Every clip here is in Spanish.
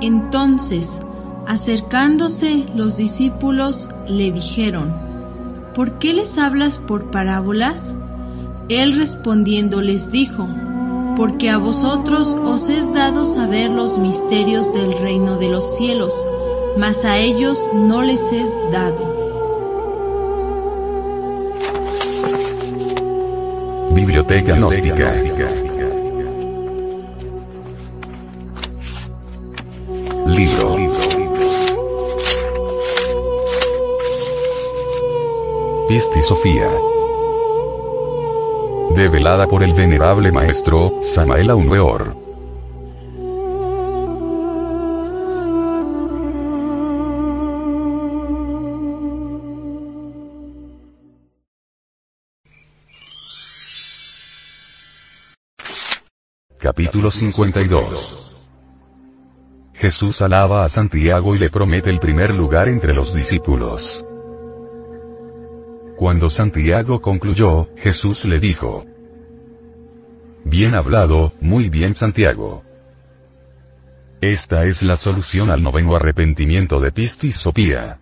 Entonces, acercándose los discípulos, le dijeron, ¿Por qué les hablas por parábolas? Él respondiendo les dijo, Porque a vosotros os es dado saber los misterios del reino de los cielos, mas a ellos no les es dado. Biblioteca Gnóstica. Libro. Pisti Sofía. Develada por el venerable maestro, Samael Aumeor. Capítulo 52 Jesús alaba a Santiago y le promete el primer lugar entre los discípulos. Cuando Santiago concluyó, Jesús le dijo, Bien hablado, muy bien Santiago. Esta es la solución al noveno arrepentimiento de Pistis Sopía.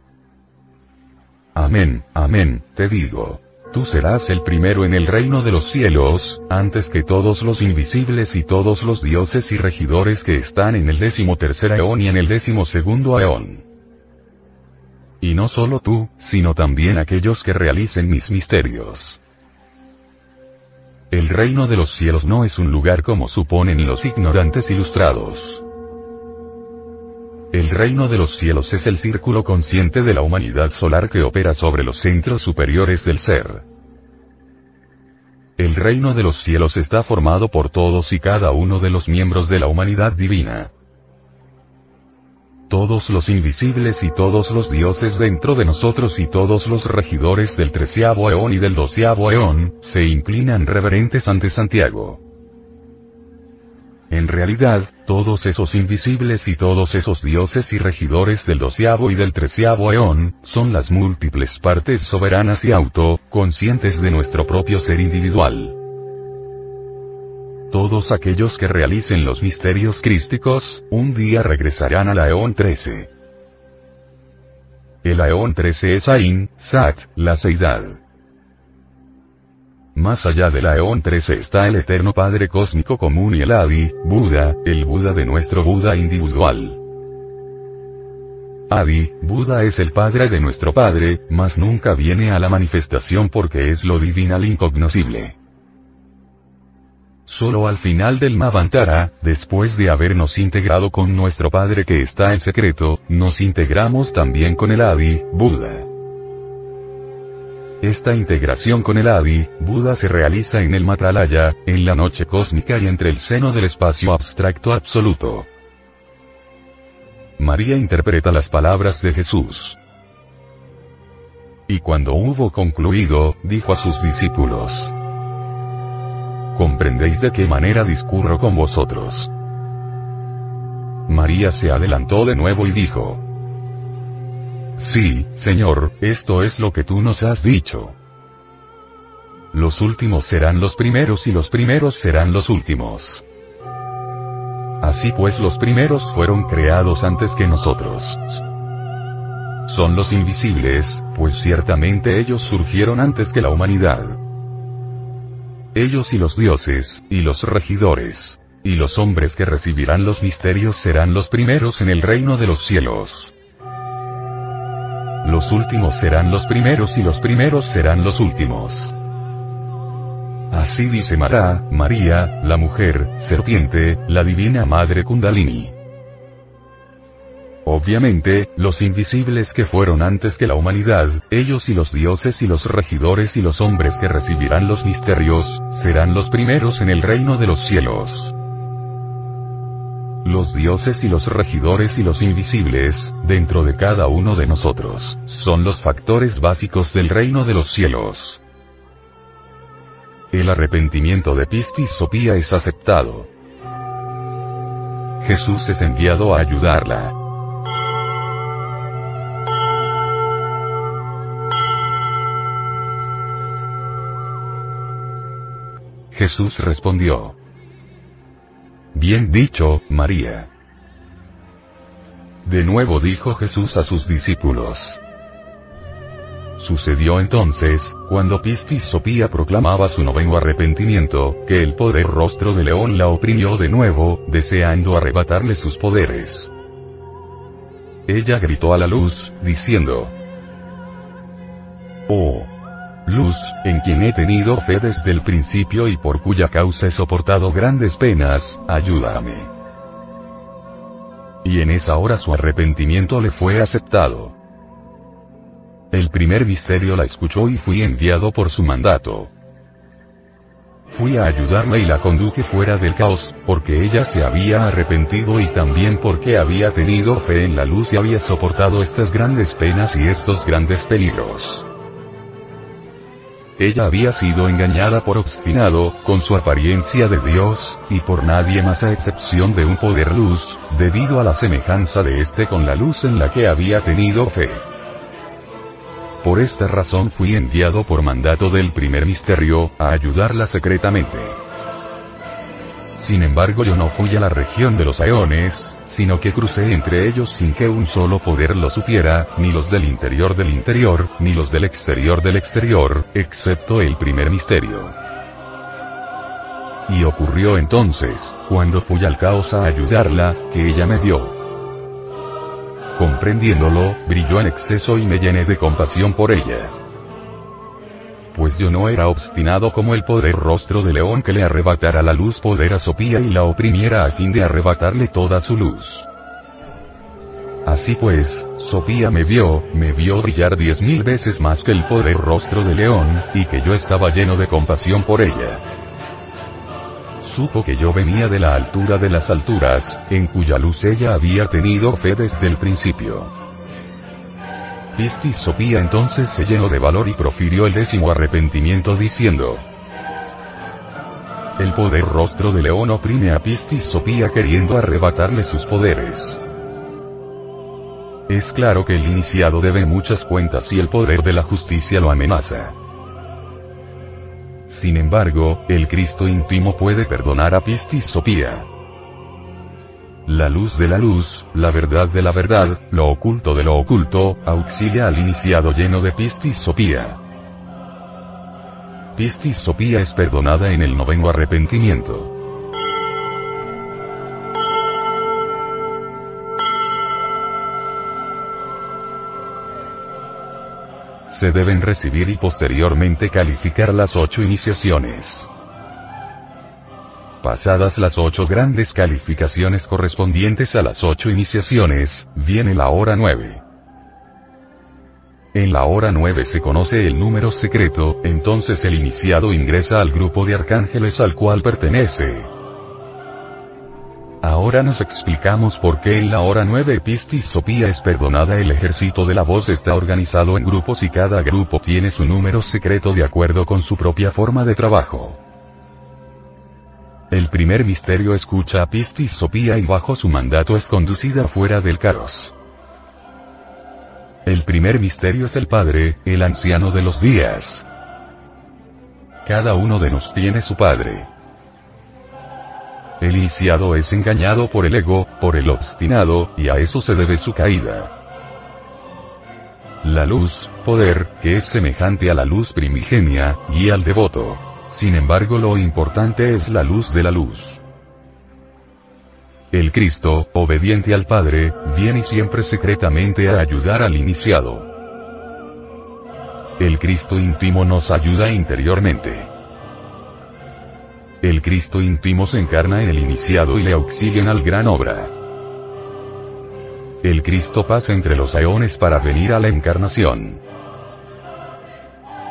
Amén, amén, te digo. Tú serás el primero en el reino de los cielos, antes que todos los invisibles y todos los dioses y regidores que están en el décimo tercer eón y en el décimo segundo eón. Y no solo tú, sino también aquellos que realicen mis misterios. El reino de los cielos no es un lugar como suponen los ignorantes ilustrados. El reino de los cielos es el círculo consciente de la humanidad solar que opera sobre los centros superiores del ser. El reino de los cielos está formado por todos y cada uno de los miembros de la humanidad divina. Todos los invisibles y todos los dioses dentro de nosotros y todos los regidores del treceavo eón y del doceavo eón, se inclinan reverentes ante Santiago. En realidad, todos esos invisibles y todos esos dioses y regidores del doceavo y del treceavo eón, son las múltiples partes soberanas y auto, conscientes de nuestro propio ser individual. Todos aquellos que realicen los misterios crísticos, un día regresarán al eón 13. El eón 13 es Ain, Sat, la Seidad. Más allá del Aeón 13 está el eterno Padre Cósmico Común y el Adi, Buda, el Buda de nuestro Buda individual. Adi, Buda es el Padre de nuestro Padre, mas nunca viene a la manifestación porque es lo divinal incognoscible. Solo al final del Mavantara, después de habernos integrado con nuestro Padre que está en secreto, nos integramos también con el Adi, Buda. Esta integración con el Adi, Buda se realiza en el Matralaya, en la noche cósmica y entre el seno del espacio abstracto absoluto. María interpreta las palabras de Jesús. Y cuando hubo concluido, dijo a sus discípulos, ¿Comprendéis de qué manera discurro con vosotros? María se adelantó de nuevo y dijo, Sí, Señor, esto es lo que tú nos has dicho. Los últimos serán los primeros y los primeros serán los últimos. Así pues los primeros fueron creados antes que nosotros. Son los invisibles, pues ciertamente ellos surgieron antes que la humanidad. Ellos y los dioses, y los regidores, y los hombres que recibirán los misterios serán los primeros en el reino de los cielos. Los últimos serán los primeros y los primeros serán los últimos. Así dice Mará, María, la mujer, serpiente, la divina madre Kundalini. Obviamente, los invisibles que fueron antes que la humanidad, ellos y los dioses y los regidores y los hombres que recibirán los misterios, serán los primeros en el reino de los cielos. Los dioses y los regidores y los invisibles, dentro de cada uno de nosotros, son los factores básicos del reino de los cielos. El arrepentimiento de Pistis Sopía es aceptado. Jesús es enviado a ayudarla. Jesús respondió. Bien dicho, María. De nuevo dijo Jesús a sus discípulos. Sucedió entonces, cuando Pistis Sopía proclamaba su noveno arrepentimiento, que el poder rostro de león la oprimió de nuevo, deseando arrebatarle sus poderes. Ella gritó a la luz, diciendo, en quien he tenido fe desde el principio y por cuya causa he soportado grandes penas, ayúdame. Y en esa hora su arrepentimiento le fue aceptado. El primer misterio la escuchó y fui enviado por su mandato. Fui a ayudarla y la conduje fuera del caos, porque ella se había arrepentido y también porque había tenido fe en la luz y había soportado estas grandes penas y estos grandes peligros. Ella había sido engañada por obstinado, con su apariencia de Dios, y por nadie más a excepción de un poder luz, debido a la semejanza de éste con la luz en la que había tenido fe. Por esta razón fui enviado por mandato del primer misterio, a ayudarla secretamente. Sin embargo yo no fui a la región de los Aeones, sino que crucé entre ellos sin que un solo poder lo supiera, ni los del interior del interior, ni los del exterior del exterior, excepto el primer misterio. Y ocurrió entonces, cuando fui al caos a ayudarla, que ella me dio. Comprendiéndolo, brilló en exceso y me llené de compasión por ella. Pues yo no era obstinado como el poder rostro de león que le arrebatara la luz poder a Sopía y la oprimiera a fin de arrebatarle toda su luz. Así pues, Sopía me vio, me vio brillar diez mil veces más que el poder rostro de león, y que yo estaba lleno de compasión por ella supo que yo venía de la altura de las alturas, en cuya luz ella había tenido fe desde el principio. Pistis Sopía entonces se llenó de valor y profirió el décimo arrepentimiento diciendo, el poder rostro de león oprime a Pistis Sopía queriendo arrebatarle sus poderes. Es claro que el iniciado debe muchas cuentas y el poder de la justicia lo amenaza. Sin embargo, el Cristo íntimo puede perdonar a Pistis Sopía. La luz de la luz, la verdad de la verdad, lo oculto de lo oculto, auxilia al iniciado lleno de Pistis Sopía. Pistis Sopía es perdonada en el noveno arrepentimiento. se deben recibir y posteriormente calificar las ocho iniciaciones. Pasadas las ocho grandes calificaciones correspondientes a las ocho iniciaciones, viene la hora nueve. En la hora nueve se conoce el número secreto, entonces el iniciado ingresa al grupo de arcángeles al cual pertenece. Ahora nos explicamos por qué en la hora 9 Pistis Sopía es perdonada. El ejército de la voz está organizado en grupos y cada grupo tiene su número secreto de acuerdo con su propia forma de trabajo. El primer misterio escucha a Pistis Sopía y bajo su mandato es conducida fuera del caos. El primer misterio es el Padre, el anciano de los días. Cada uno de nos tiene su Padre. El iniciado es engañado por el ego, por el obstinado, y a eso se debe su caída. La luz, poder, que es semejante a la luz primigenia, guía al devoto. Sin embargo lo importante es la luz de la luz. El Cristo, obediente al Padre, viene siempre secretamente a ayudar al iniciado. El Cristo íntimo nos ayuda interiormente. El Cristo íntimo se encarna en el iniciado y le auxilian al gran obra. El Cristo pasa entre los aeones para venir a la encarnación.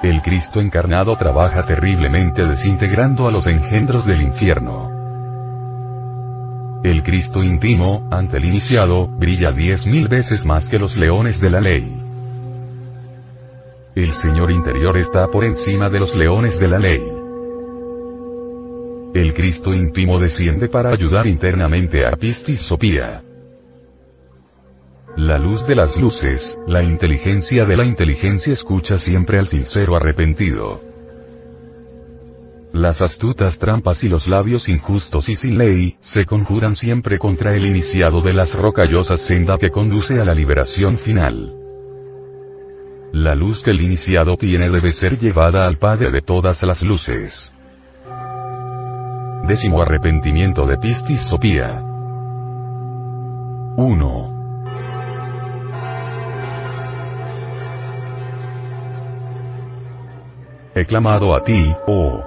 El Cristo encarnado trabaja terriblemente desintegrando a los engendros del infierno. El Cristo íntimo, ante el iniciado, brilla diez mil veces más que los leones de la ley. El Señor interior está por encima de los leones de la ley. El Cristo íntimo desciende para ayudar internamente a Pistis Sopía. La luz de las luces, la inteligencia de la inteligencia escucha siempre al sincero arrepentido. Las astutas trampas y los labios injustos y sin ley, se conjuran siempre contra el iniciado de las rocallosas senda que conduce a la liberación final. La luz que el iniciado tiene debe ser llevada al Padre de todas las luces. Décimo arrepentimiento de Pistis Sopía. 1. He clamado a ti, oh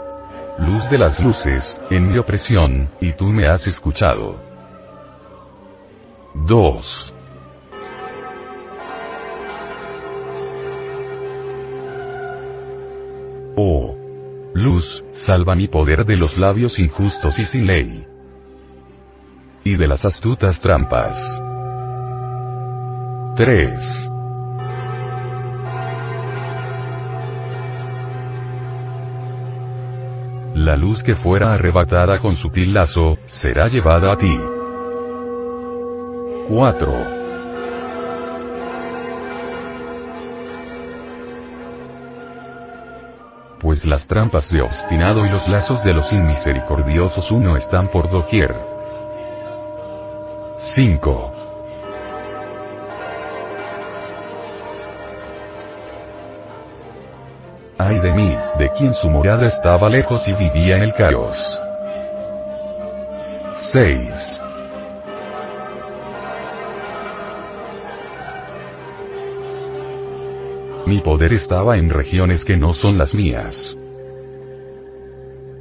luz de las luces, en mi opresión, y tú me has escuchado. 2. Oh luz, salva mi poder de los labios injustos y sin ley. Y de las astutas trampas. 3. La luz que fuera arrebatada con sutil lazo, será llevada a ti. 4. pues las trampas de obstinado y los lazos de los inmisericordiosos uno están por doquier. 5. De mí, de quien su morada estaba lejos y vivía en el caos. 6. Mi poder estaba en regiones que no son las mías.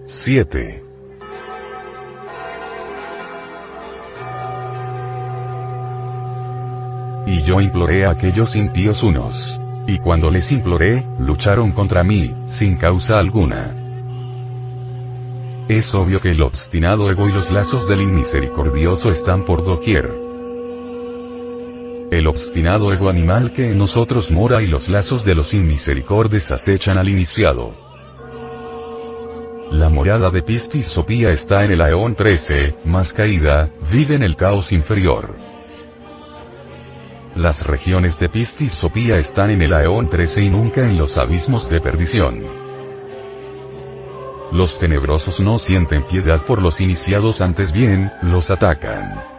7. Y yo imploré a aquellos impíos unos. Y cuando les imploré, lucharon contra mí, sin causa alguna. Es obvio que el obstinado ego y los lazos del inmisericordioso están por doquier el obstinado ego animal que en nosotros mora y los lazos de los inmisericordes acechan al iniciado. La morada de Pistis Sopía está en el Aeón 13, más caída, vive en el caos inferior. Las regiones de Pistis Sopía están en el Aeón 13 y nunca en los abismos de perdición. Los tenebrosos no sienten piedad por los iniciados antes bien, los atacan.